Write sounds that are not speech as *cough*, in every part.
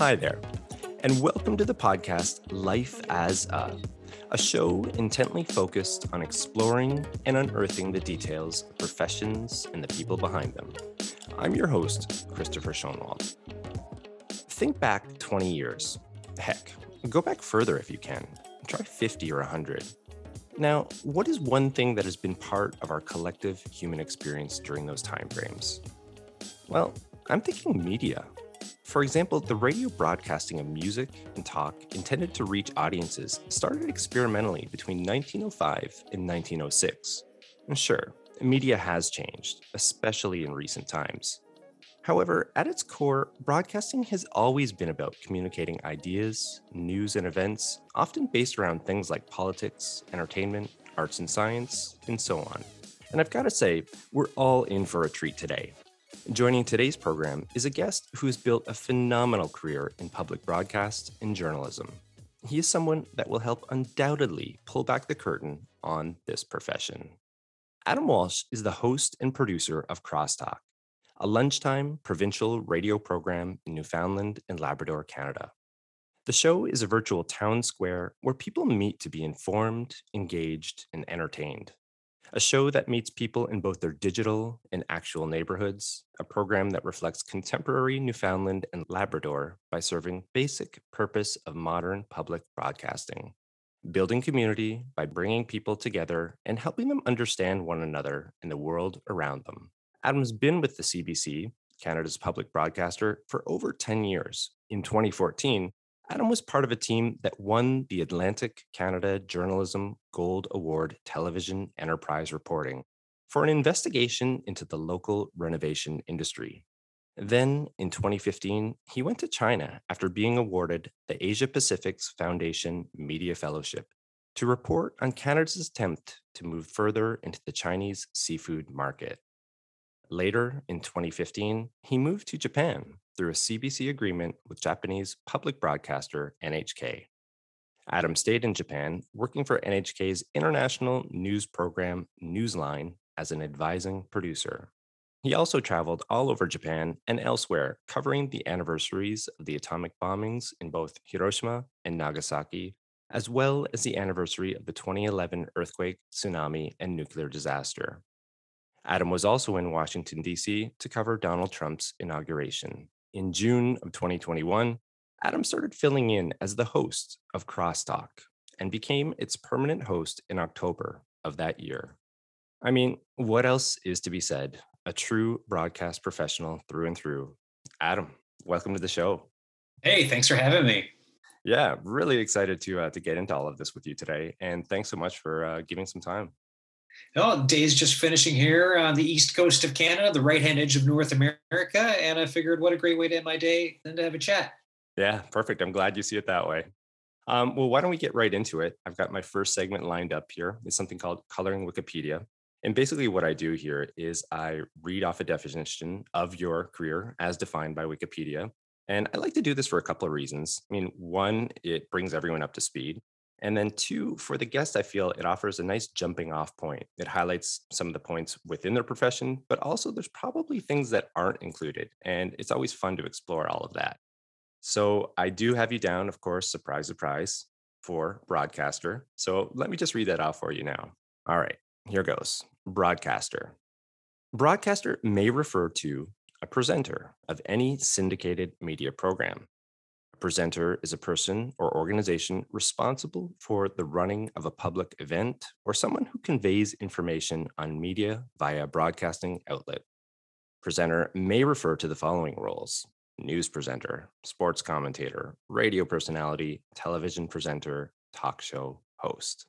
Hi there, and welcome to the podcast Life as a, a show intently focused on exploring and unearthing the details of professions and the people behind them. I'm your host, Christopher Schoenwald. Think back 20 years. Heck, go back further if you can. Try 50 or 100. Now, what is one thing that has been part of our collective human experience during those time frames? Well, I'm thinking media. For example, the radio broadcasting of music and talk intended to reach audiences started experimentally between 1905 and 1906. And sure, media has changed, especially in recent times. However, at its core, broadcasting has always been about communicating ideas, news, and events, often based around things like politics, entertainment, arts and science, and so on. And I've got to say, we're all in for a treat today. Joining today's program is a guest who has built a phenomenal career in public broadcast and journalism. He is someone that will help undoubtedly pull back the curtain on this profession. Adam Walsh is the host and producer of Crosstalk, a lunchtime provincial radio program in Newfoundland and Labrador, Canada. The show is a virtual town square where people meet to be informed, engaged, and entertained a show that meets people in both their digital and actual neighborhoods, a program that reflects contemporary Newfoundland and Labrador by serving basic purpose of modern public broadcasting, building community by bringing people together and helping them understand one another and the world around them. Adam's been with the CBC, Canada's public broadcaster, for over 10 years. In 2014, Adam was part of a team that won the Atlantic Canada Journalism Gold Award Television Enterprise Reporting for an investigation into the local renovation industry. Then, in 2015, he went to China after being awarded the Asia Pacific's Foundation Media Fellowship to report on Canada's attempt to move further into the Chinese seafood market. Later, in 2015, he moved to Japan through a CBC agreement with Japanese public broadcaster NHK. Adam stayed in Japan, working for NHK's international news program Newsline as an advising producer. He also traveled all over Japan and elsewhere, covering the anniversaries of the atomic bombings in both Hiroshima and Nagasaki, as well as the anniversary of the 2011 earthquake, tsunami, and nuclear disaster. Adam was also in Washington, D.C. to cover Donald Trump's inauguration. In June of 2021, Adam started filling in as the host of Crosstalk and became its permanent host in October of that year. I mean, what else is to be said? A true broadcast professional through and through. Adam, welcome to the show. Hey, thanks for having me. Yeah, really excited to uh, to get into all of this with you today, and thanks so much for uh, giving some time. Well, day's just finishing here on the east coast of Canada, the right hand edge of North America. And I figured what a great way to end my day than to have a chat. Yeah, perfect. I'm glad you see it that way. Um, well, why don't we get right into it? I've got my first segment lined up here. It's something called Coloring Wikipedia. And basically, what I do here is I read off a definition of your career as defined by Wikipedia. And I like to do this for a couple of reasons. I mean, one, it brings everyone up to speed. And then two, for the guest, I feel it offers a nice jumping off point. It highlights some of the points within their profession, but also there's probably things that aren't included. And it's always fun to explore all of that. So I do have you down, of course, surprise, surprise, for broadcaster. So let me just read that off for you now. All right, here goes broadcaster. Broadcaster may refer to a presenter of any syndicated media program presenter is a person or organization responsible for the running of a public event or someone who conveys information on media via broadcasting outlet. Presenter may refer to the following roles news presenter, sports commentator, radio personality, television presenter, talk show host.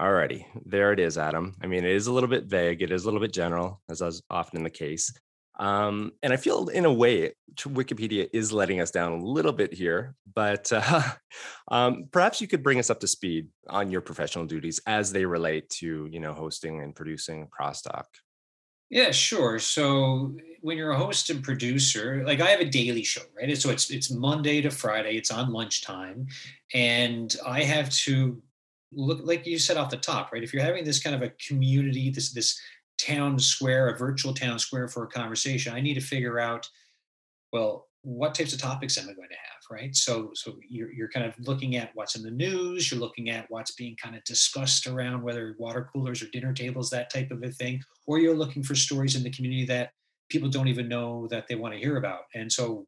Alrighty, there it is, Adam. I mean, it is a little bit vague, it is a little bit general, as is often the case. Um, and I feel, in a way, Wikipedia is letting us down a little bit here, but uh, *laughs* um, perhaps you could bring us up to speed on your professional duties as they relate to, you know, hosting and producing Crosstalk. Yeah, sure. So when you're a host and producer, like I have a daily show, right? So it's it's Monday to Friday. It's on lunchtime, and I have to look like you said off the top, right? If you're having this kind of a community, this this town square, a virtual town square for a conversation, I need to figure out, well, what types of topics am I going to have, right? So, so you're, you're kind of looking at what's in the news, you're looking at what's being kind of discussed around whether water coolers or dinner tables, that type of a thing, or you're looking for stories in the community that people don't even know that they want to hear about. And so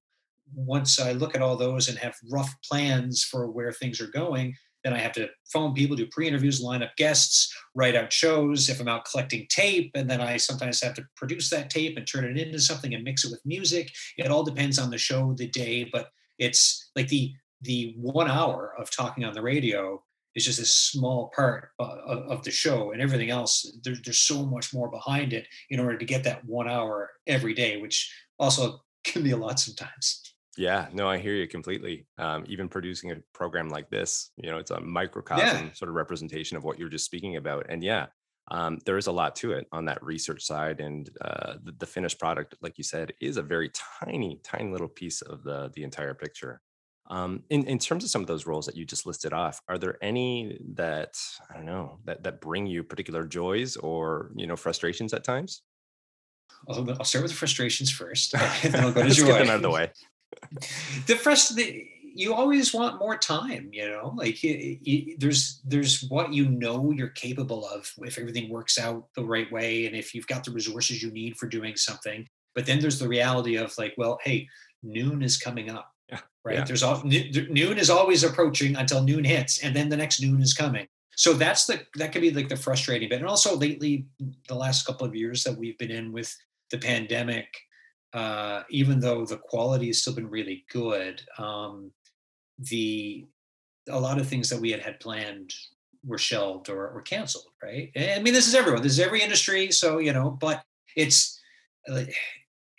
once I look at all those and have rough plans for where things are going, then I have to phone people, do pre-interviews, line up guests, write out shows. If I'm out collecting tape, and then I sometimes have to produce that tape and turn it into something and mix it with music. It all depends on the show, the day, but it's like the the one hour of talking on the radio is just a small part of, of the show, and everything else. There, there's so much more behind it in order to get that one hour every day, which also *laughs* can be a lot sometimes. Yeah, no, I hear you completely. Um, even producing a program like this, you know, it's a microcosm yeah. sort of representation of what you're just speaking about. And yeah, um, there is a lot to it on that research side, and uh, the, the, finished product, like you said, is a very tiny, tiny little piece of the the entire picture. Um, in in terms of some of those roles that you just listed off, are there any that I don't know that that bring you particular joys or you know frustrations at times? I'll, I'll start with the frustrations first, *laughs* and then I'll go to *laughs* joy. Get them out of the way the first the, you always want more time you know? Like there's there's what you know you're capable of if everything works out the right way and if you've got the resources you need for doing something. But then there's the reality of like well hey noon is coming up right? Yeah. there's all noon is always approaching until noon hits and then the next noon is coming. So that's the that could be like the frustrating bit. And also lately the last couple of years that we've been in with the pandemic uh, even though the quality has still been really good, um, the a lot of things that we had had planned were shelved or, or canceled. Right? I mean, this is everyone. This is every industry. So you know, but it's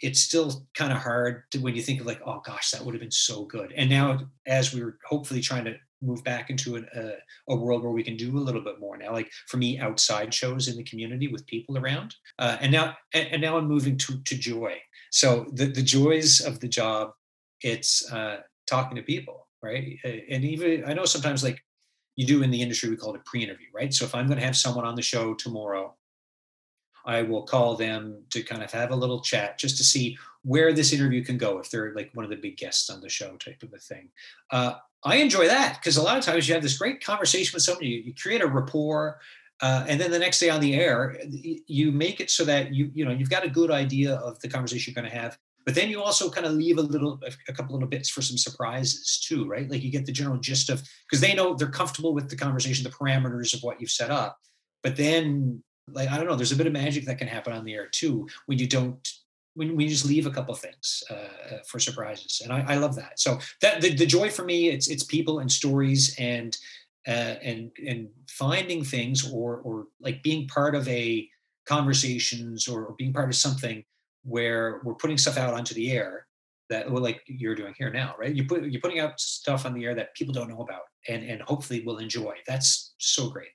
it's still kind of hard to, when you think of like, oh gosh, that would have been so good. And now, as we are hopefully trying to move back into an, a, a, world where we can do a little bit more now. Like for me, outside shows in the community with people around, uh, and now and, and, now I'm moving to to joy. So the the joys of the job, it's uh, talking to people, right? And even I know sometimes like you do in the industry, we call it a pre-interview, right? So if I'm going to have someone on the show tomorrow, I will call them to kind of have a little chat just to see where this interview can go if they're like one of the big guests on the show type of a thing. Uh, I enjoy that because a lot of times you have this great conversation with somebody, you, you create a rapport, uh, and then the next day on the air, you make it so that you you know you've got a good idea of the conversation you're going to have. But then you also kind of leave a little, a couple little bits for some surprises too, right? Like you get the general gist of because they know they're comfortable with the conversation, the parameters of what you've set up. But then, like I don't know, there's a bit of magic that can happen on the air too when you don't when we just leave a couple things uh, for surprises, and I, I, love that. So that the, the joy for me, it's it's people and stories and uh, and and finding things or or like being part of a conversations or, or being part of something where we're putting stuff out onto the air that well, like you're doing here now, right? You put you're putting out stuff on the air that people don't know about and and hopefully will enjoy. That's so great.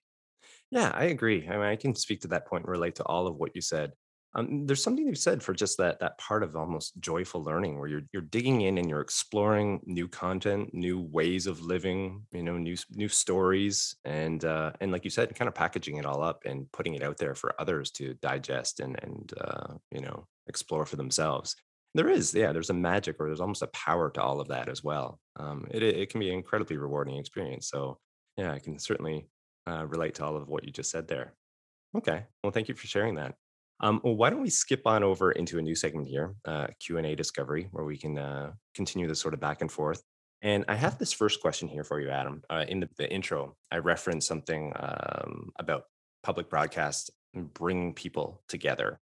Yeah, I agree. I mean, I can speak to that point and relate to all of what you said. Um, there's something you said for just that that part of almost joyful learning where you're you're digging in and you're exploring new content, new ways of living, you know, new new stories, and uh, and like you said, kind of packaging it all up and putting it out there for others to digest and and uh, you know explore for themselves. There is, yeah, there's a magic or there's almost a power to all of that as well. Um, it it can be an incredibly rewarding experience. So yeah, I can certainly uh, relate to all of what you just said there. Okay, well, thank you for sharing that. Um, well, why don't we skip on over into a new segment here, uh, Q and A discovery, where we can uh, continue this sort of back and forth. And I have this first question here for you, Adam. Uh, in the, the, intro, I referenced something um, about public broadcast bringing people together.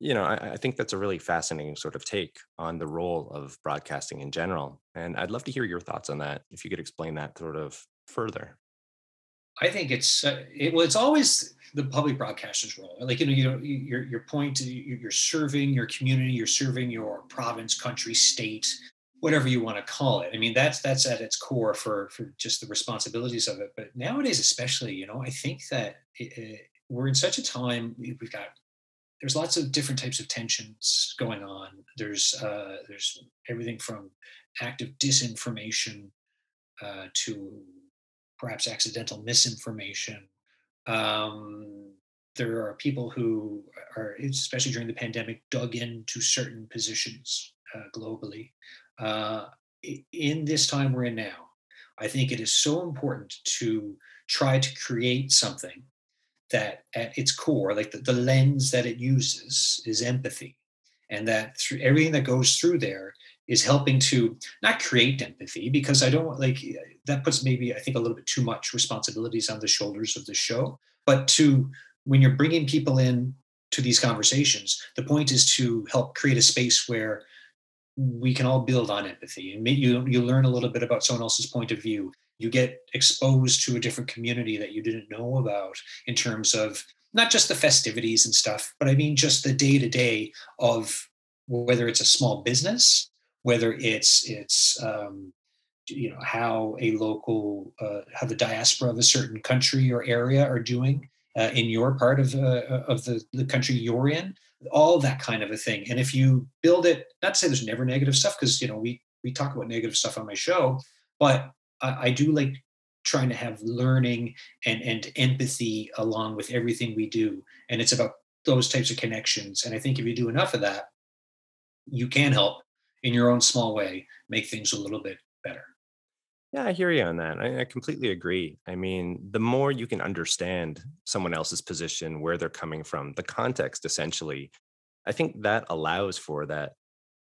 You know, I, I think that's a really fascinating sort of take on the role of broadcasting in general. And I'd love to hear your thoughts on that. If you could explain that sort of further. I think it's uh, it, well, it's always the public broadcaster's role. Like you know, you know, your your point, you're serving your community, you're serving your province, country, state, whatever you want to call it. I mean, that's that's at its core for for just the responsibilities of it. But nowadays, especially, you know, I think that it, it, we're in such a time. We've got there's lots of different types of tensions going on. There's uh, there's everything from active disinformation uh, to perhaps accidental misinformation. Um, there are people who are, especially during the pandemic, dug into certain positions uh, globally. Uh, in this time we're in now, I think it is so important to try to create something that at its core, like the, the lens that it uses is empathy. And that through everything that goes through there is helping to not create empathy because I don't like that puts maybe I think a little bit too much responsibilities on the shoulders of the show. But to when you're bringing people in to these conversations, the point is to help create a space where we can all build on empathy and you you learn a little bit about someone else's point of view you get exposed to a different community that you didn't know about in terms of not just the festivities and stuff but i mean just the day to day of whether it's a small business whether it's it's um, you know how a local uh, how the diaspora of a certain country or area are doing uh, in your part of uh, of the, the country you're in all that kind of a thing. And if you build it not to say there's never negative stuff because you know we we talk about negative stuff on my show but I, I do like trying to have learning and and empathy along with everything we do. And it's about those types of connections. And i think if you do enough of that you can help in your own small way make things a little bit better yeah, I hear you on that. I, I completely agree. I mean, the more you can understand someone else's position, where they're coming from, the context essentially, I think that allows for that,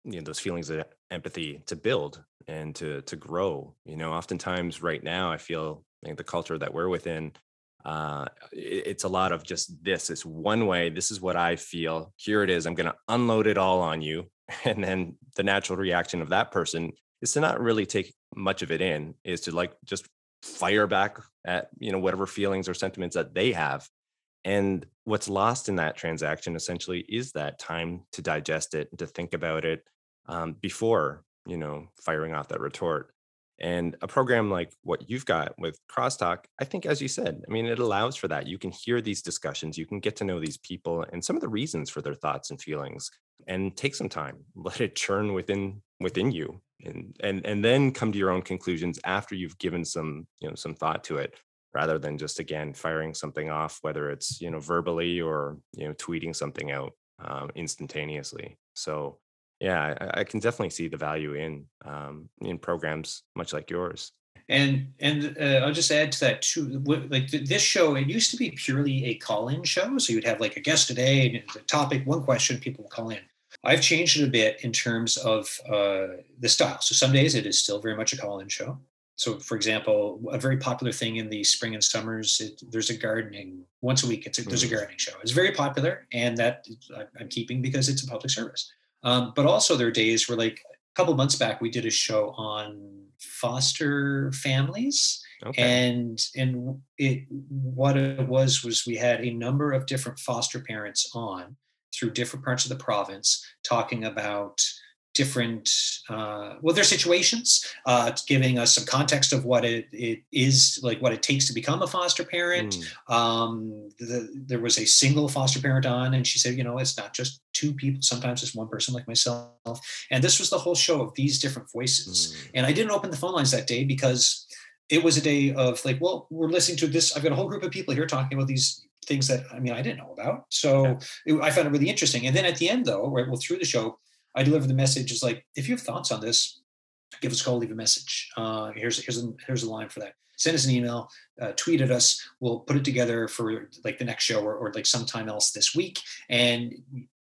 you know, those feelings of empathy to build and to to grow. You know, oftentimes right now I feel like the culture that we're within, uh, it, it's a lot of just this. It's one way. This is what I feel. Here it is. I'm going to unload it all on you, *laughs* and then the natural reaction of that person is to not really take much of it in is to like just fire back at you know whatever feelings or sentiments that they have and what's lost in that transaction essentially is that time to digest it and to think about it um, before you know firing off that retort and a program like what you've got with crosstalk i think as you said i mean it allows for that. You can hear these discussions you can get to know these people and some of the reasons for their thoughts and feelings and take some time *laughs* let it churn within within you and and and then come to your own conclusions after you've given some you know some thought to it rather than just again firing something off whether it's you know verbally or you know tweeting something out um, instantaneously. So yeah I, I, can definitely see the value in um, in programs much like yours and and uh, I'll just add to that too. Like this show, it used to be purely a call-in show, so you'd have like a guest today, and the topic, one question, people would call in. I've changed it a bit in terms of uh, the style. So some days it is still very much a call-in show. So, for example, a very popular thing in the spring and summers, it, there's a gardening once a week. It's a, there's a mm. gardening show. It's very popular, and that I'm keeping because it's a public service. Um, but also, there are days where, like a couple months back, we did a show on foster families, okay. and and it what it was was we had a number of different foster parents on through different parts of the province talking about different uh, well their situations uh, giving us some context of what it, it is like what it takes to become a foster parent mm. um, the, there was a single foster parent on and she said you know it's not just two people sometimes it's one person like myself and this was the whole show of these different voices mm. and i didn't open the phone lines that day because it was a day of like well we're listening to this i've got a whole group of people here talking about these things that I mean I didn't know about. So yeah. it, I found it really interesting. And then at the end, though, right, well, through the show, I deliver the message is like, if you have thoughts on this, give us a call, leave a message. Uh, here's here's a, here's a line for that. Send us an email, uh, tweet at us. We'll put it together for like the next show or, or like sometime else this week. And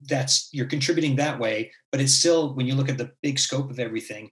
that's you're contributing that way. But it's still when you look at the big scope of everything,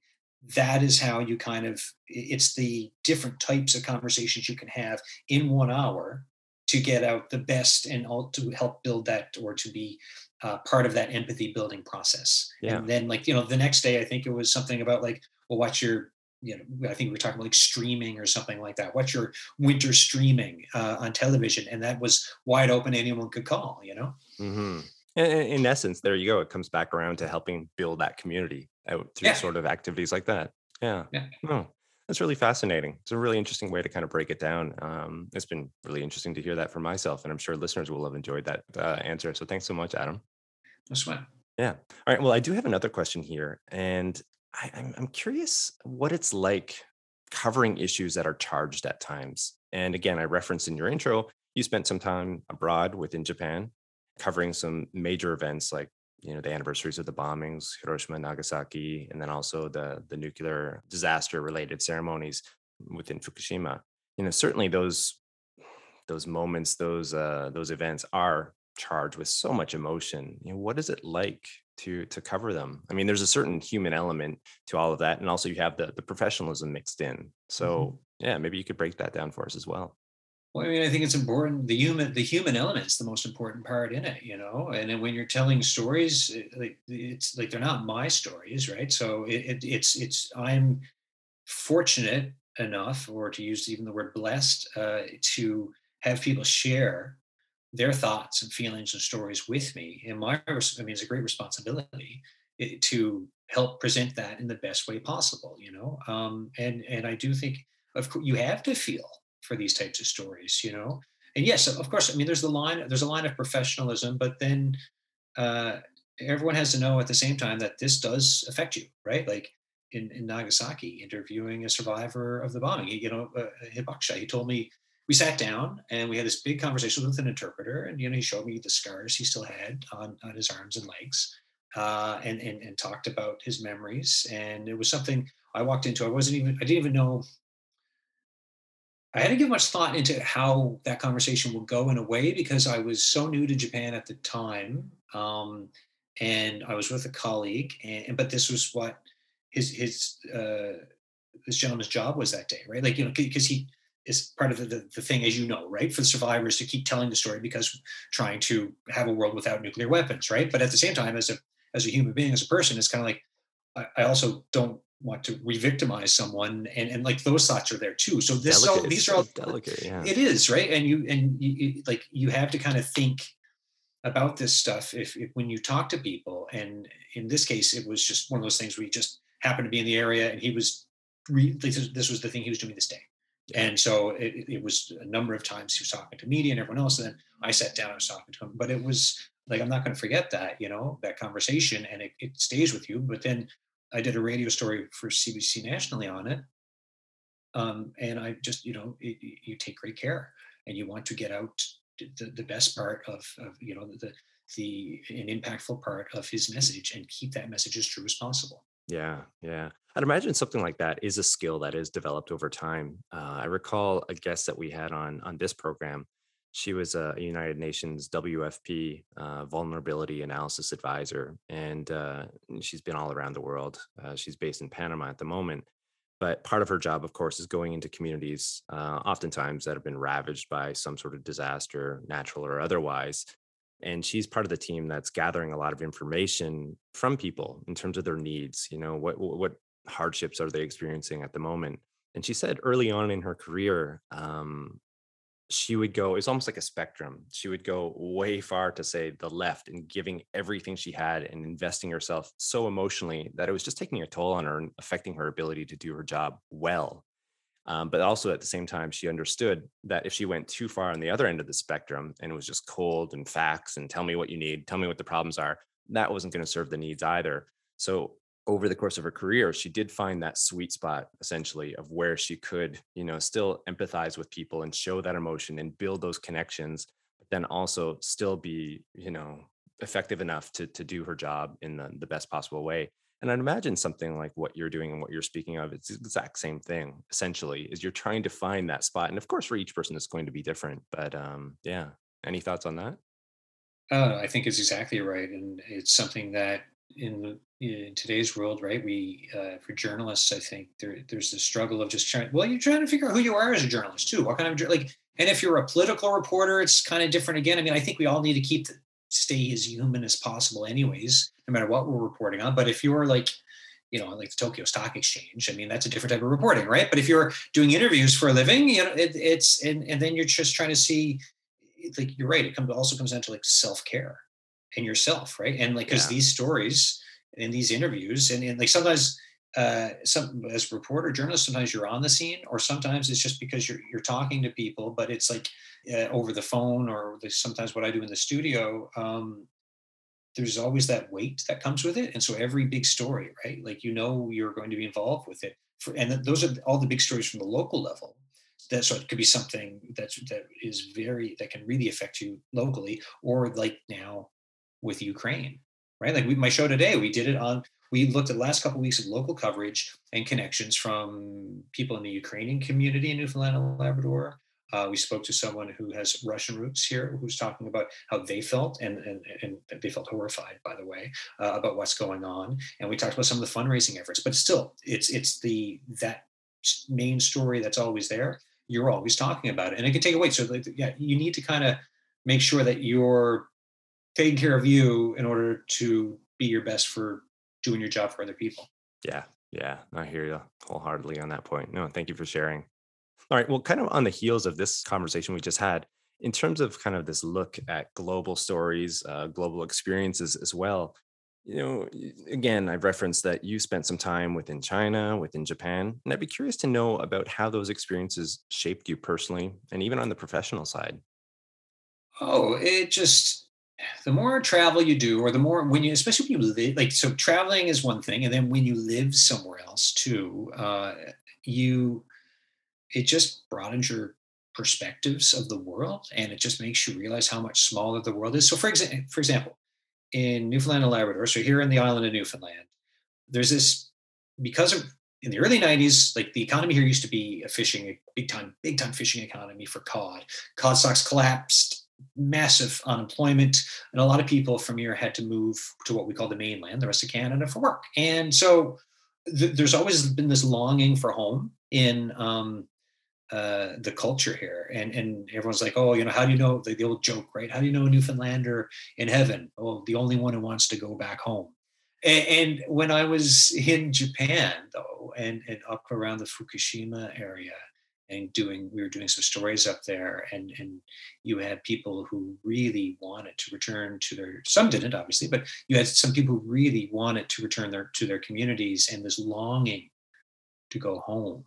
that is how you kind of it's the different types of conversations you can have in one hour to get out the best and all to help build that or to be uh, part of that empathy building process. Yeah. And then like, you know, the next day, I think it was something about like, well, what's your, you know, I think we were talking about like streaming or something like that. What's your winter streaming uh, on television? And that was wide open. Anyone could call, you know? Mm-hmm. In, in essence, there you go. It comes back around to helping build that community out through yeah. sort of activities like that. Yeah. Yeah. Oh, that's really fascinating. It's a really interesting way to kind of break it down. Um, it's been really interesting to hear that for myself, and I'm sure listeners will have enjoyed that uh, answer. So thanks so much, Adam. That's fine. Yeah. All right. Well, I do have another question here, and I, I'm, I'm curious what it's like covering issues that are charged at times. And again, I referenced in your intro, you spent some time abroad within Japan, covering some major events like you know the anniversaries of the bombings, Hiroshima, Nagasaki, and then also the the nuclear disaster related ceremonies within Fukushima. You know, certainly those those moments, those uh, those events are charged with so much emotion. You know, what is it like to to cover them? I mean, there's a certain human element to all of that, and also you have the the professionalism mixed in. So mm-hmm. yeah, maybe you could break that down for us as well. Well, I mean, I think it's important. The human, the human element is the most important part in it, you know. And then when you're telling stories, like it's like they're not my stories, right? So it, it, it's it's I'm fortunate enough, or to use even the word blessed, uh, to have people share their thoughts and feelings and stories with me. And my, I mean, it's a great responsibility eh, to help present that in the best way possible, you know. Um, and and I do think, of course, you have to feel for these types of stories, you know. And yes, of course, I mean, there's the line, there's a line of professionalism, but then uh, everyone has to know at the same time that this does affect you, right? Like in, in Nagasaki, interviewing a survivor of the bombing, he, you know, uh, Hibakusha, he told me we sat down and we had this big conversation with an interpreter and you know he showed me the scars he still had on, on his arms and legs uh, and, and and talked about his memories and it was something i walked into i wasn't even i didn't even know i hadn't given much thought into how that conversation would go in a way because i was so new to japan at the time um, and i was with a colleague and but this was what his his uh, this gentleman's job was that day right like you know because he is part of the, the, the, thing, as you know, right? For the survivors to keep telling the story because trying to have a world without nuclear weapons, right? But at the same time, as a as a human being, as a person, it's kind of like I, I also don't want to re-victimize someone, and and like those thoughts are there too. So this delicate, all these are all delicate. Yeah. It is right, and you and you, like you have to kind of think about this stuff if, if when you talk to people, and in this case, it was just one of those things where he just happened to be in the area, and he was re, this was the thing he was doing this day and so it, it, was a number of times he was talking to media and everyone else. And then I sat down and was talking to him. But it was like, I'm not going to forget that, you know, that conversation and it, it stays with you. But then I did a radio story for CBC nationally on it. Um, and I just, you know, it, you take great care and you want to get out the, the best part of, of, you know, the, the, an impactful part of his message and keep that message as true as possible. Yeah, yeah. I'd imagine something like that is a skill that is developed over time. Uh, I recall a guest that we had on on this program. She was a United Nations WFP uh, vulnerability analysis advisor, and uh, she's been all around the world. Uh, she's based in Panama at the moment, but part of her job, of course, is going into communities, uh, oftentimes that have been ravaged by some sort of disaster, natural or otherwise, and she's part of the team that's gathering a lot of information from people in terms of their needs you know what what hardships are they experiencing at the moment and she said early on in her career um, she would go it's almost like a spectrum she would go way far to say the left and giving everything she had and investing herself so emotionally that it was just taking a toll on her and affecting her ability to do her job well um, but also at the same time, she understood that if she went too far on the other end of the spectrum and it was just cold and facts and tell me what you need, tell me what the problems are, that wasn't going to serve the needs either. So over the course of her career, she did find that sweet spot essentially of where she could, you know, still empathize with people and show that emotion and build those connections, but then also still be, you know, effective enough to to do her job in the, the best possible way. And I'd imagine something like what you're doing and what you're speaking of, it's the exact same thing, essentially, is you're trying to find that spot. And of course, for each person, it's going to be different. But um, yeah, any thoughts on that? Uh, I think it's exactly right. And it's something that in, in today's world, right, we, uh, for journalists, I think there, there's the struggle of just trying, well, you're trying to figure out who you are as a journalist too. What kind of, like, and if you're a political reporter, it's kind of different again. I mean, I think we all need to keep, the, stay as human as possible anyways no matter what we're reporting on. But if you're like, you know, like the Tokyo Stock Exchange, I mean, that's a different type of reporting, right? But if you're doing interviews for a living, you know, it, it's and and then you're just trying to see, like you're right. It comes also comes down to like self care and yourself, right? And like because yeah. these stories and these interviews and, and like sometimes uh, some as a reporter journalist sometimes you're on the scene or sometimes it's just because you're you're talking to people but it's like uh, over the phone or sometimes what i do in the studio um, there's always that weight that comes with it and so every big story right like you know you're going to be involved with it for, and those are all the big stories from the local level that so it could be something that's that is very that can really affect you locally or like now with ukraine right like we, my show today we did it on we looked at last couple of weeks of local coverage and connections from people in the ukrainian community in newfoundland and labrador uh, we spoke to someone who has Russian roots here, who's talking about how they felt, and and, and they felt horrified, by the way, uh, about what's going on. And we talked about some of the fundraising efforts, but still, it's it's the that main story that's always there. You're always talking about it, and it can take away. So, like, yeah, you need to kind of make sure that you're taking care of you in order to be your best for doing your job for other people. Yeah, yeah, I hear you wholeheartedly on that point. No, thank you for sharing. All right. Well, kind of on the heels of this conversation we just had, in terms of kind of this look at global stories, uh, global experiences as well, you know, again, I've referenced that you spent some time within China, within Japan, and I'd be curious to know about how those experiences shaped you personally and even on the professional side. Oh, it just the more travel you do, or the more when you, especially when you live, like so, traveling is one thing, and then when you live somewhere else too, uh, you it just broadens your perspectives of the world and it just makes you realize how much smaller the world is. So for example, for example, in Newfoundland and Labrador, so here in the island of Newfoundland, there's this because of in the early 90s, like the economy here used to be a fishing, a big time, big time fishing economy for cod. Cod stocks collapsed, massive unemployment, and a lot of people from here had to move to what we call the mainland, the rest of Canada, for work. And so th- there's always been this longing for home in um, uh, the culture here. And and everyone's like, oh, you know, how do you know the, the old joke, right? How do you know a Newfoundlander in heaven? Oh, the only one who wants to go back home. And, and when I was in Japan, though, and, and up around the Fukushima area, and doing we were doing some stories up there and and you had people who really wanted to return to their some didn't obviously but you had some people who really wanted to return their to their communities and this longing to go home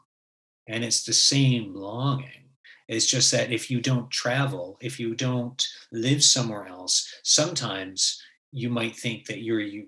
and it's the same longing. It's just that if you don't travel, if you don't live somewhere else, sometimes you might think that you're you,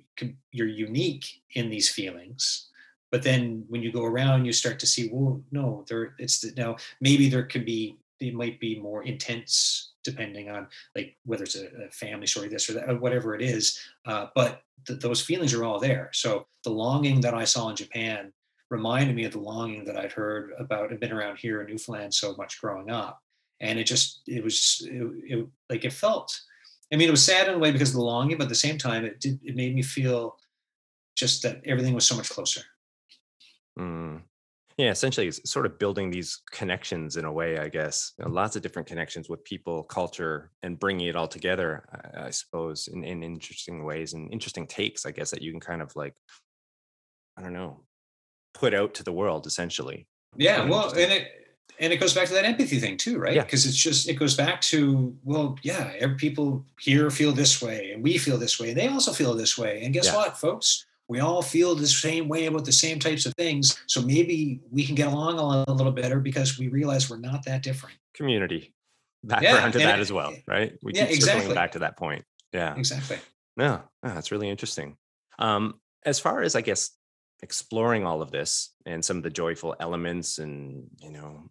you're unique in these feelings. But then when you go around, you start to see, well, no, there it's now maybe there could be it might be more intense depending on like whether it's a, a family story, this or that, whatever it is. Uh, but th- those feelings are all there. So the longing that I saw in Japan reminded me of the longing that I'd heard about and been around here in Newfoundland so much growing up. And it just, it was, it, it, like it felt, I mean, it was sad in a way because of the longing, but at the same time, it did, it made me feel just that everything was so much closer. Mm. Yeah, essentially, it's sort of building these connections in a way, I guess. You know, lots of different connections with people, culture, and bringing it all together, I, I suppose, in, in interesting ways and interesting takes, I guess, that you can kind of like, I don't know, put out to the world essentially yeah well and it and it goes back to that empathy thing too right because yeah. it's just it goes back to well yeah people here feel this way and we feel this way and they also feel this way and guess yeah. what folks we all feel the same way about the same types of things. So maybe we can get along a little better because we realize we're not that different. Community background yeah, to that it, as well right? We yeah, keep exactly. circling back to that point. Yeah. Exactly. No, that's really interesting. Um as far as i guess exploring all of this and some of the joyful elements and you know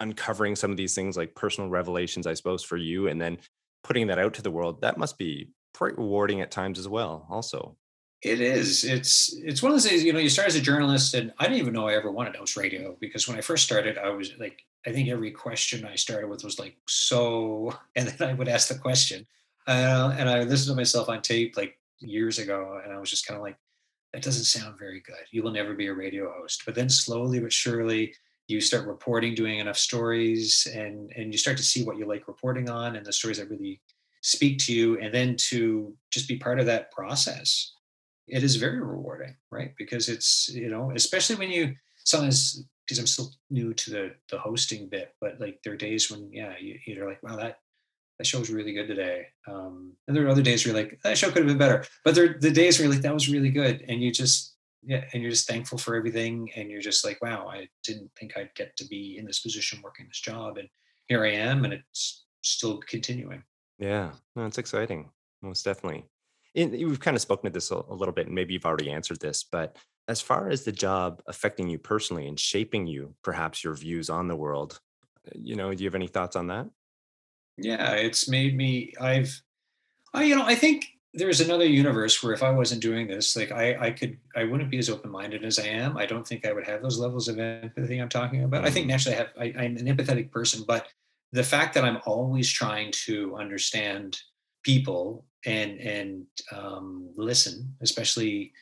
uncovering some of these things like personal revelations i suppose for you and then putting that out to the world that must be quite rewarding at times as well also it is it's it's one of those things you know you start as a journalist and i didn't even know i ever wanted to host radio because when i first started i was like i think every question i started with was like so *laughs* and then i would ask the question uh, and i listened to myself on tape like years ago and i was just kind of like that doesn't sound very good. You will never be a radio host. But then slowly but surely, you start reporting, doing enough stories, and and you start to see what you like reporting on and the stories that really speak to you, and then to just be part of that process. It is very rewarding, right? Because it's you know, especially when you sometimes because I'm still new to the the hosting bit, but like there are days when yeah, you, you're like, wow, that that show was really good today. Um, and there are other days where you're like, that show could have been better. But there are the days where you're like, that was really good. And you just, yeah, and you're just thankful for everything. And you're just like, wow, I didn't think I'd get to be in this position working this job. And here I am, and it's still continuing. Yeah, no, it's exciting. Most definitely. In, we've kind of spoken to this a, a little bit, and maybe you've already answered this, but as far as the job affecting you personally and shaping you, perhaps your views on the world, uh, you know, do you have any thoughts on that? Yeah, it's made me. I've, I you know, I think there's another universe where if I wasn't doing this, like I, I could, I wouldn't be as open-minded as I am. I don't think I would have those levels of empathy I'm talking about. I think Mm, naturally I have, I, I'm an empathetic person, but the fact that I'm always trying to understand people and and um, listen, especially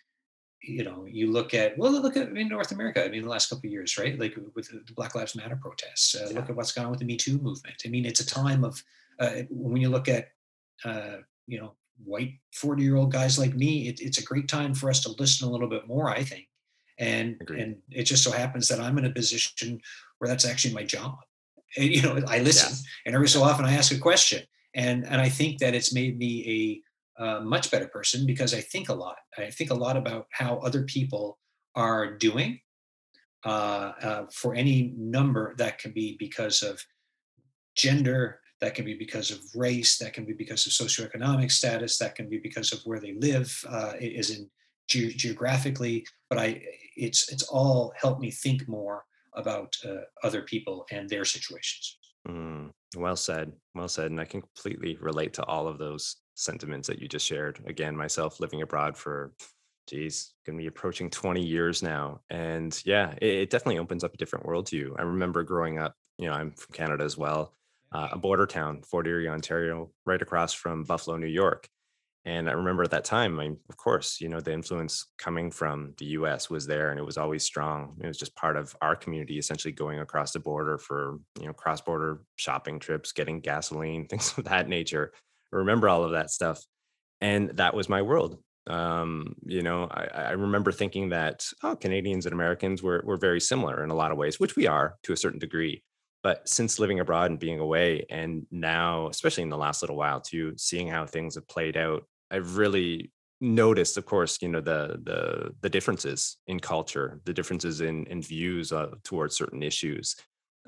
you know, you look at well, look at in North America. I mean, the last couple of years, right? Like with the Black Lives Matter protests. Uh, yeah, look at what's gone on with the Me Too movement. I mean, it's a time of uh, when you look at uh, you know white forty year old guys like me. It, it's a great time for us to listen a little bit more. I think, and agreed. and it just so happens that I'm in a position where that's actually my job. And, you know, I listen, Yes. and every so often I ask a question, and and I think that it's made me a uh, much better person because I think a lot. I think a lot about how other people are doing uh, uh, for any number that can be because of gender, that can be because of race, that can be because of socioeconomic status, that can be because of where they live, uh, is in ge- geographically. But I, it's it's all helped me think more about uh, other people and their situations. Mm, well said. Well said. And I can completely relate to all of those sentiments that you just shared. Again, myself living abroad for, geez, going to be approaching 20 years now. And yeah, it, it definitely opens up a different world to you. I remember growing up, you know, I'm from Canada as well, uh, a border town, Fort Erie, Ontario, right across from Buffalo, New York. And I remember at that time, I of course, you know, the influence coming from the US was there and it was always strong. It was just part of our community, essentially going across the border for, you know, cross border shopping trips, getting gasoline, *laughs* things of that nature. I remember all of that stuff. And that was my world. Um, you know, I, I remember thinking that, oh, Canadians and Americans were, were very similar in a lot of ways, which we are to a certain degree. But since living abroad and being away, and now, especially in the last little while too, seeing how things have played out I've really noticed, of course, you know, the the the differences in culture, the differences in in views uh, towards certain issues,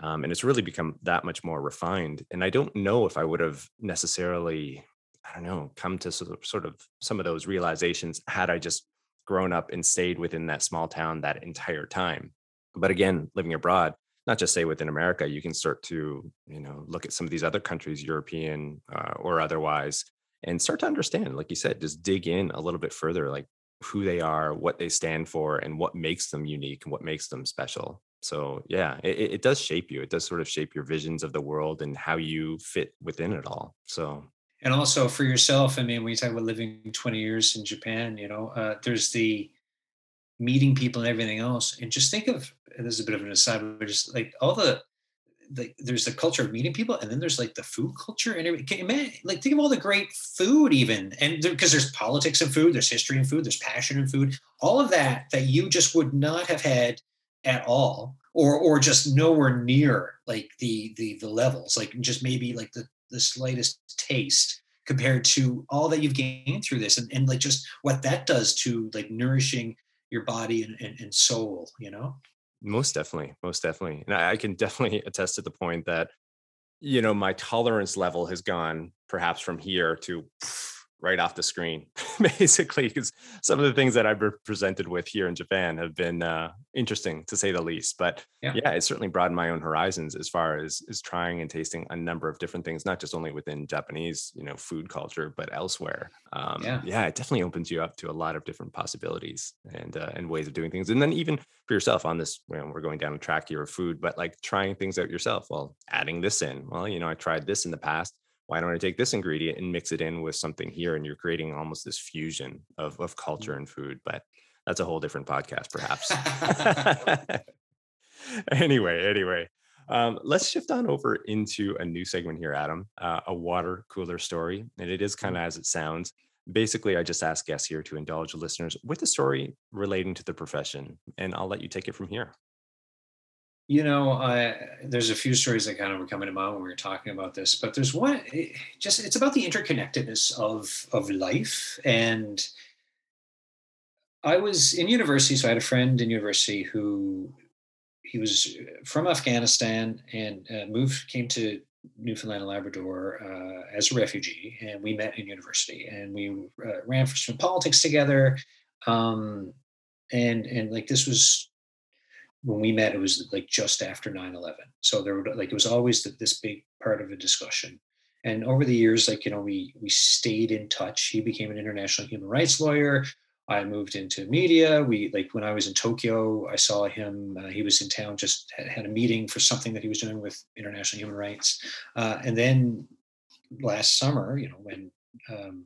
um, and it's really become that much more refined. And I don't know if I would have necessarily, I don't know, come to sort of, sort of some of those realizations had I just grown up and stayed within that small town that entire time. But again, living abroad, not just say within America, you can start to, you know, look at some of these other countries, European uh, or otherwise, and start to understand, like you said, just dig in a little bit further, like who they are, what they stand for, and what makes them unique and what makes them special. So yeah, it, it does shape you. It does sort of shape your visions of the world and how you fit within it all. So And also for yourself, I mean, when you talk about living 20 years in Japan, you know, uh, there's the meeting people and everything else. And just think of this is a bit of an aside, but just like all the the there's the culture of meeting people, and then there's like the food culture and everything. Can imagine, like think of all the great food, even and because there's politics in food, there's history in food, there's passion in food, all of that that you just would not have had at all, or or just nowhere near like the the the levels, like just maybe like the the slightest taste compared to all that you've gained through this and, and like just what that does to like nourishing your body and, and, and soul you know most definitely, most definitely, and I, I can definitely *laughs* attest to the point that you know my tolerance level has gone perhaps from here to right off the screen *laughs* basically because some of the things that i've been presented with here in japan have been uh, interesting to say the least but yeah. yeah it certainly broadened my own horizons as far as is trying and tasting a number of different things not just only within japanese you know food culture but elsewhere. Um, yeah. yeah it definitely opens you up to a lot of different possibilities and uh, and ways of doing things and then even for yourself on this you know, we're going down a track here of food but like trying things out yourself well adding this in well you know i tried this in the past why don't i take this ingredient and mix it in with something here? And you're creating almost this fusion of, of culture and food but that's a whole different podcast perhaps. *laughs* *laughs* Anyway anyway um, let's shift on over into a new segment here adam uh, a water cooler story and it is kind of as it sounds. Basically i just ask guests here to indulge listeners with a story relating to the profession and i'll let you take it from here you know I, there's a few stories that kind of were coming to mind when we were talking about this but there's one it, just it's about the interconnectedness of of life and i was in university so i had a friend in university who he was from afghanistan and uh, moved came to Newfoundland and Labrador uh, as a refugee, and we met in university, and we uh, ran for some politics together. Um, and and like this was when we met, it was like just after 9-11. So there were like it was always this big part of a discussion. And over the years, like you know, we we stayed in touch. He became an international human rights lawyer. I moved into media. We like when I was in Tokyo, I saw him. Uh, he was in town, just had, had, a meeting for something that he was doing with international human rights. Uh, and then last summer, you know, when um,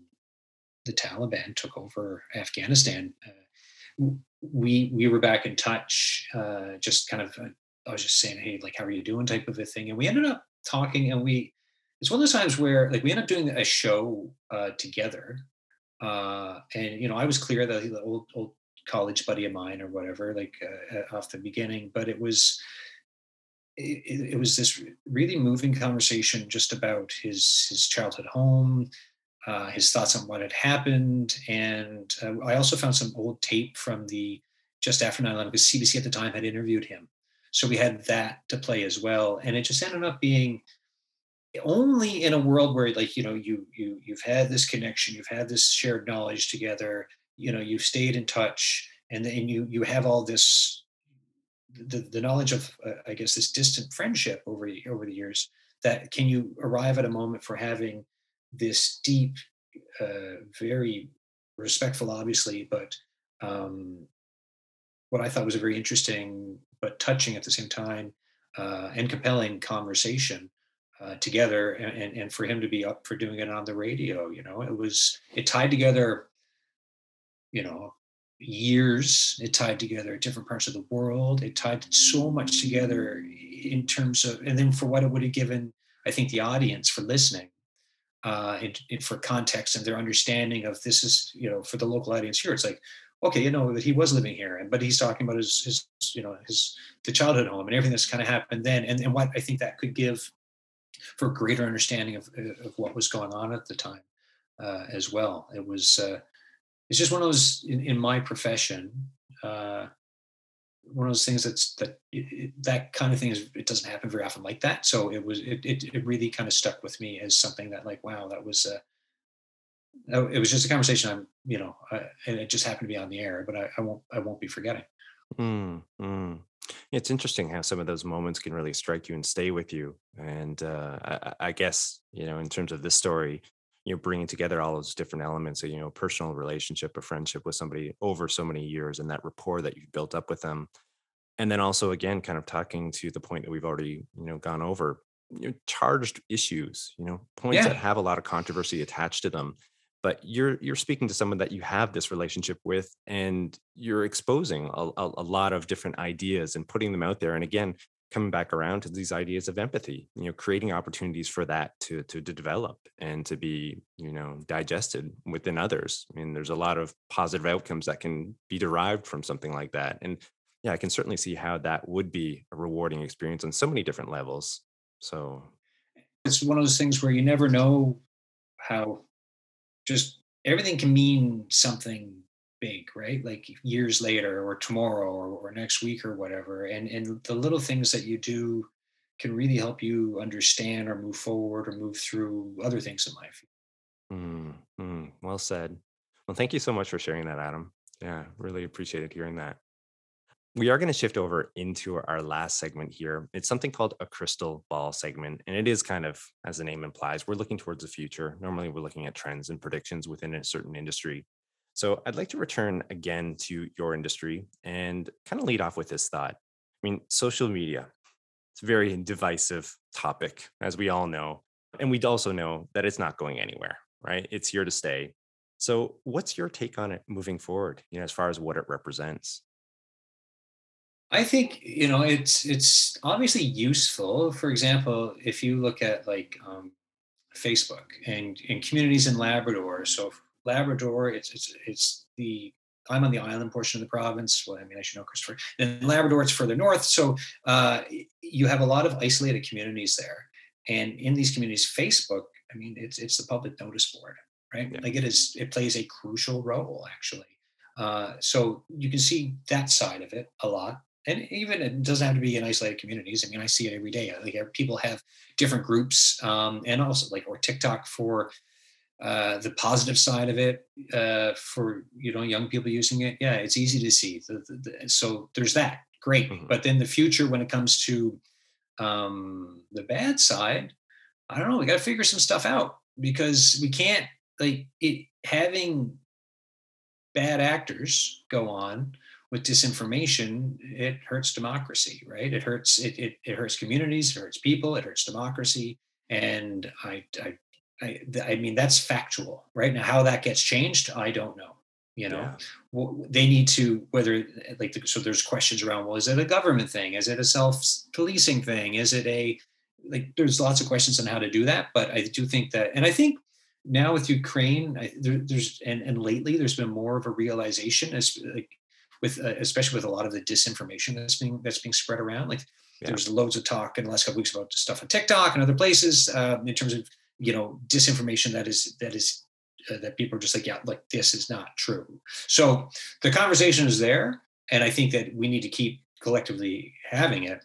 the Taliban took over Afghanistan, uh, we we were back in touch. Uh, just kind of, uh, I was just saying, hey, like, how are you doing, type of a thing. And we ended up talking, and we. It's one of those times where, like, we ended up doing a show uh, together uh, and you know, I was clear that the old old college buddy of mine or whatever, like uh, off the beginning, but it was it, it, was this really moving conversation just about his his childhood home, uh, his thoughts on what had happened, and uh, I also found some old tape from the just after 9/11 because CBC at the time had interviewed him, so we had that to play as well, and it just ended up being only in a world where like you know you you you've had this connection you've had this shared knowledge together you know you've stayed in touch and then you you have all this the, the knowledge of uh, i guess this distant friendship over over the years that can you arrive at a moment for having this deep uh, very respectful obviously but um, what i thought was a very interesting but touching at the same time uh, and compelling conversation uh, together and, and for him to be up for doing it on the radio you know? It was it tied together you know years. It tied together different parts of the world. It tied so much together in terms of and then for what it would have given i think the audience for listening uh and, and for context and their understanding of this is you know for the local audience here it's like okay you know that he was living here and but he's talking about his his you know his the childhood home and everything that's kind of happened then and, and what i think that could give for greater understanding of, uh, of what was going on at the time uh, as well. It was uh, it's just one of those in, in my profession. Uh, one of those things that's that it, that kind of thing is it doesn't happen very often like that. So it was it it, it really kind of stuck with me as something that like wow that was uh, it was just a conversation I'm you know I, and it just happened to be on the air, but I, I won't I won't be forgetting. Mm, mm. It's interesting how some of those moments can really strike you and stay with you. And uh, I, I guess, you know, in terms of this story, you know, bringing together all those different elements of, you know, personal relationship, a friendship with somebody over so many years and that rapport that you've built up with them. And then also, again, kind of talking to the point that we've already, you know, gone over, you know, charged issues, you know, points that have a lot of controversy attached to them. But you're you're speaking to someone that you have this relationship with and you're exposing a, a, a, lot of different ideas and putting them out there. And again coming back around to these ideas of empathy you know creating opportunities for that to, to to develop and to be you know digested within others. I mean there's a lot of positive outcomes that can be derived from something like that. And yeah i can certainly see how that would be a rewarding experience on so many different levels. So it's one of those things where you never know how just everything can mean something big right like years later or tomorrow or, or next week or whatever and and the little things that you do can really help you understand or move forward or move through other things in life mm, well said well thank you so much for sharing that adam yeah really appreciated hearing that we are going to shift over into our last segment here. It's something called a crystal ball segment. And it is kind of, as the name implies, we're looking towards the future. Normally, we're looking at trends and predictions within a certain industry. So I'd like to return again to your industry and kind of lead off with this thought. I mean, social media, it's a very divisive topic, as we all know. And we also know that it's not going anywhere, right? It's here to stay. So, what's your take on it moving forward, you know, as far as what it represents? I think you know it's it's obviously useful. For example, if you look at like um, Facebook and and communities in Labrador. So Labrador, it's it's it's the I'm on the island portion of the province. Well, I mean, I should know Christopher. And Labrador, it's further north. So uh, you have a lot of isolated communities there. And in these communities, Facebook, I mean, it's it's the public notice board, right? Yeah. Like it is, it plays a crucial role actually. Uh, so you can see that side of it a lot. and even it doesn't have to be in isolated communities. I mean, I see it every day. Like people have different groups, um, and also like or TikTok for uh, the positive side of it uh, for you know young people using it. Yeah, it's easy to see. The, the, the, so there's that. Great, mm-hmm. but then the future when it comes to um, the bad side, I don't know. We got to figure some stuff out because we can't like it having bad actors go on with disinformation it hurts democracy right it hurts it, it, it hurts communities it hurts people it hurts democracy and I, I I, I mean that's factual right? Now how that gets changed i don't know you know? Yeah. well, they need to whether like the, so there's questions around well is it a government thing? Is it a self-policing thing? Is it a like there's lots of questions on how to do that but i do think that and i think now with ukraine I, there, there's and, and lately there's been more of a realization as like with uh, especially with a lot of the disinformation that's being that's being spread around. Like yeah. there's loads of talk in the last couple weeks about stuff on tiktok and other places uh, in terms of you know disinformation that is that is uh, that people are just like yeah like this is not true so the conversation is there and i think that we need to keep collectively having it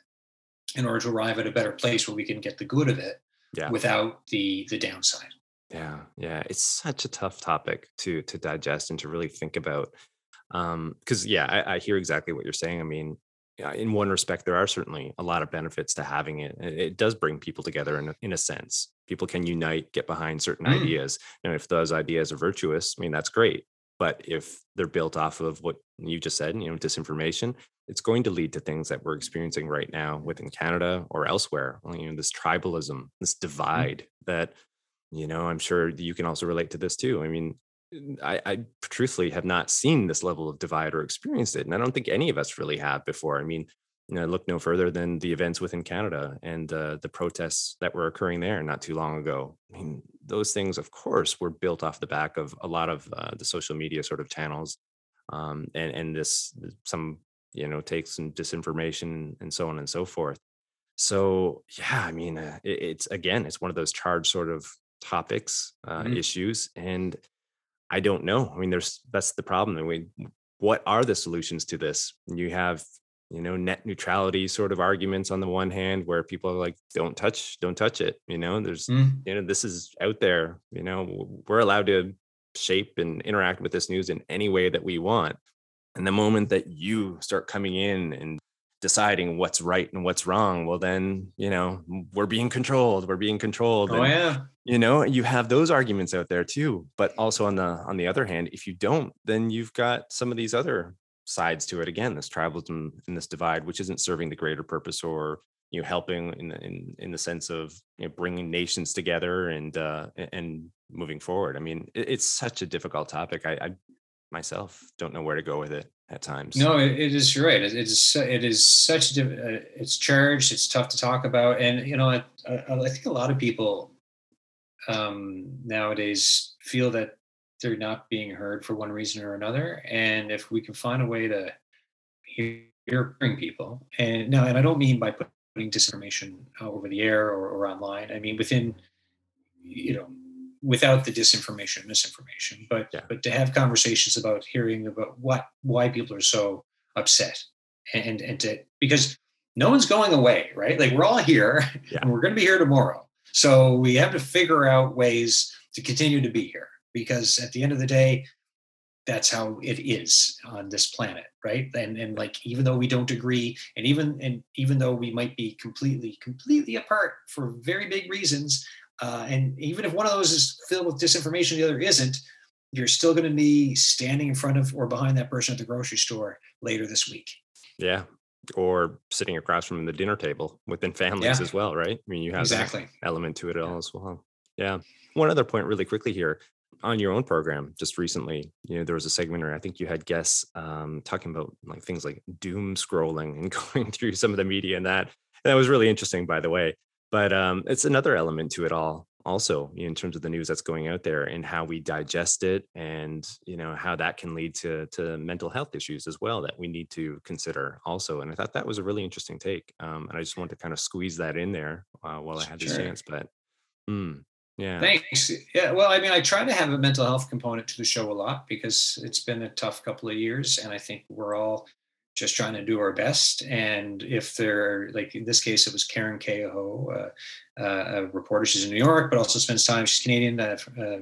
in order to arrive at a better place where we can get the good of it yeah. without the the downside yeah yeah it's such a tough topic to to digest and to really think about um because yeah I, I hear exactly what you're saying i mean in one respect, there are certainly a lot of benefits to having it. It does bring people together in a, in a sense. People can unite, get behind certain mm. ideas. And if those ideas are virtuous, I mean, that's great. But if they're built off of what you just said, you know, disinformation, it's going to lead to things that we're experiencing right now within Canada or elsewhere. You know, this tribalism, this mm. divide mm. that, you know, I'm sure you can also relate to this too. I mean, I, I, truthfully have not seen this level of divide or experienced it. And I don't think any of us really have before. I mean, you know, look no further than the events within Canada and uh, the protests that were occurring there not too long ago. I mean, those things, of course, were built off the back of a lot of uh, the social media sort of channels, um, and and this some you know takes and disinformation and so on and so forth. So yeah, I mean, uh, it, it's again, it's one of those charged sort of topics, uh, mm-hmm. issues, and I don't know. I mean, there's that's the problem. I mean, what are the solutions to this? You have, you know, net neutrality sort of arguments on the one hand, where people are like, "Don't touch, don't touch it." You know, there's, mm. you know, this is out there. You know, we're allowed to shape and interact with this news in any way that we want. And the moment that you start coming in and deciding what's right and what's wrong well then you know we're being controlled we're being controlled. Oh and, yeah. you know you have those arguments out there too but also on the on the other hand if you don't then you've got some of these other sides to it again this tribalism and this divide which isn't serving the greater purpose or you know helping in in in the sense of you know, bringing nations together and uh and moving forward. I mean it, it's such a difficult topic. I, I myself don't know where to go with it at times. No, it, it is right. It, it is it is such a uh, it's charged. It's tough to talk about, and you know, I, I think a lot of people um, nowadays feel that they're not being heard for one reason or another. And if we can find a way to hear people, and now, and I don't mean by putting disinformation over the air or, or online. I mean within, you know, without the disinformation misinformation but yeah. but to have conversations about hearing about what why people are so upset and and to because no one's going away right like we're all here *laughs* yeah. and we're going to be here tomorrow so we have to figure out ways to continue to be here because at the end of the day that's how it is on this planet right and and like even though we don't agree and even and even though we might be completely completely apart for very big reasons uh, and even if one of those is filled with disinformation, the other isn't, you're still going to be standing in front of or behind that person at the grocery store later this week. Yeah. Or sitting across from the dinner table within families yeah. as well, right? I mean, you have exactly element to it all yeah. as well. Yeah. One other point, really quickly here, on your own program just recently you know there was a segment where i think you had guests um, talking about like things like doom scrolling and *laughs* going through some of the media and that and that was really interesting by the way but um, it's another element to it all also in terms of the news that's going out there and how we digest it and you know how that can lead to to mental health issues as well that we need to consider also and i thought that was a really interesting take um, and i just wanted to kind of squeeze that in there uh, while i had the chance but mm, yeah. Thanks. Yeah well i mean i try to have a mental health component to the show a lot because it's been a tough couple of years and i think we're all just trying to do our best. And if they're like in this case, it was Karen K. Ho, uh, uh, a reporter. She's in New York, but also spends time. She's Canadian. Uh, uh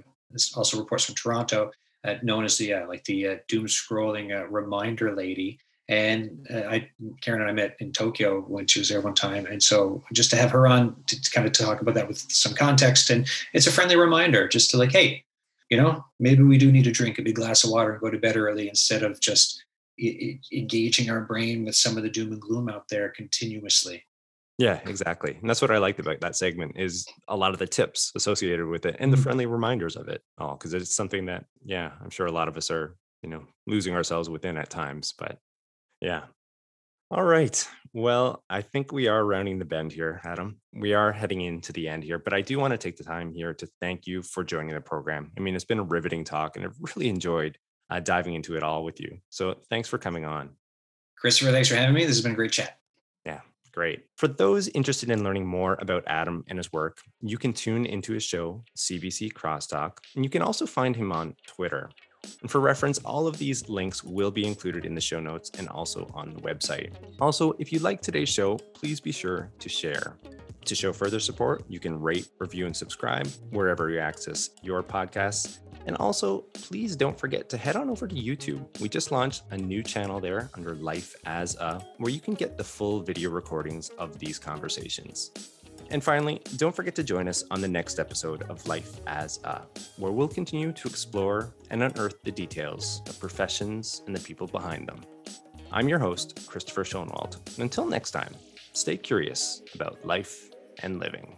also reports from Toronto, uh, known as the like the doom scrolling reminder lady. And I, Karen and I met in Tokyo when she was there one time, and so just to have her on to kind of talk about that with some context, and it's a friendly reminder just to like, hey, you know, maybe we do need to drink a big glass of water and go to bed early instead of just engaging our brain with some of the doom and gloom out there continuously. Yeah exactly. And that's what i liked about that segment is a lot of the tips associated with it and the mm-hmm. friendly reminders of it all because it's something that yeah i'm sure a lot of us are you know losing ourselves within at times but yeah. All right. Well i think we are rounding the bend here adam. We are heading into the end here but i do want to take the time here to thank you for joining the program. I mean it's been a riveting talk and i've really enjoyed uh, diving into it all with you. So thanks for coming on. Christopher, thanks for having me. This has been a great chat. Yeah, great. For those interested in learning more about Adam and his work, you can tune into his show, CBC Crosstalk, and you can also find him on Twitter. And for reference, all of these links will be included in the show notes and also on the website. Also, if you like today's show, please be sure to share. To show further support, you can rate, review, and subscribe wherever you access your podcasts. And also, please don't forget to head on over to YouTube. We just launched a new channel there under Life as a, where you can get the full video recordings of these conversations. And finally, don't forget to join us on the next episode of Life as a, where we'll continue to explore and unearth the details of professions and the people behind them. I'm your host, Christopher Schoenwald. And until next time, stay curious about life and living.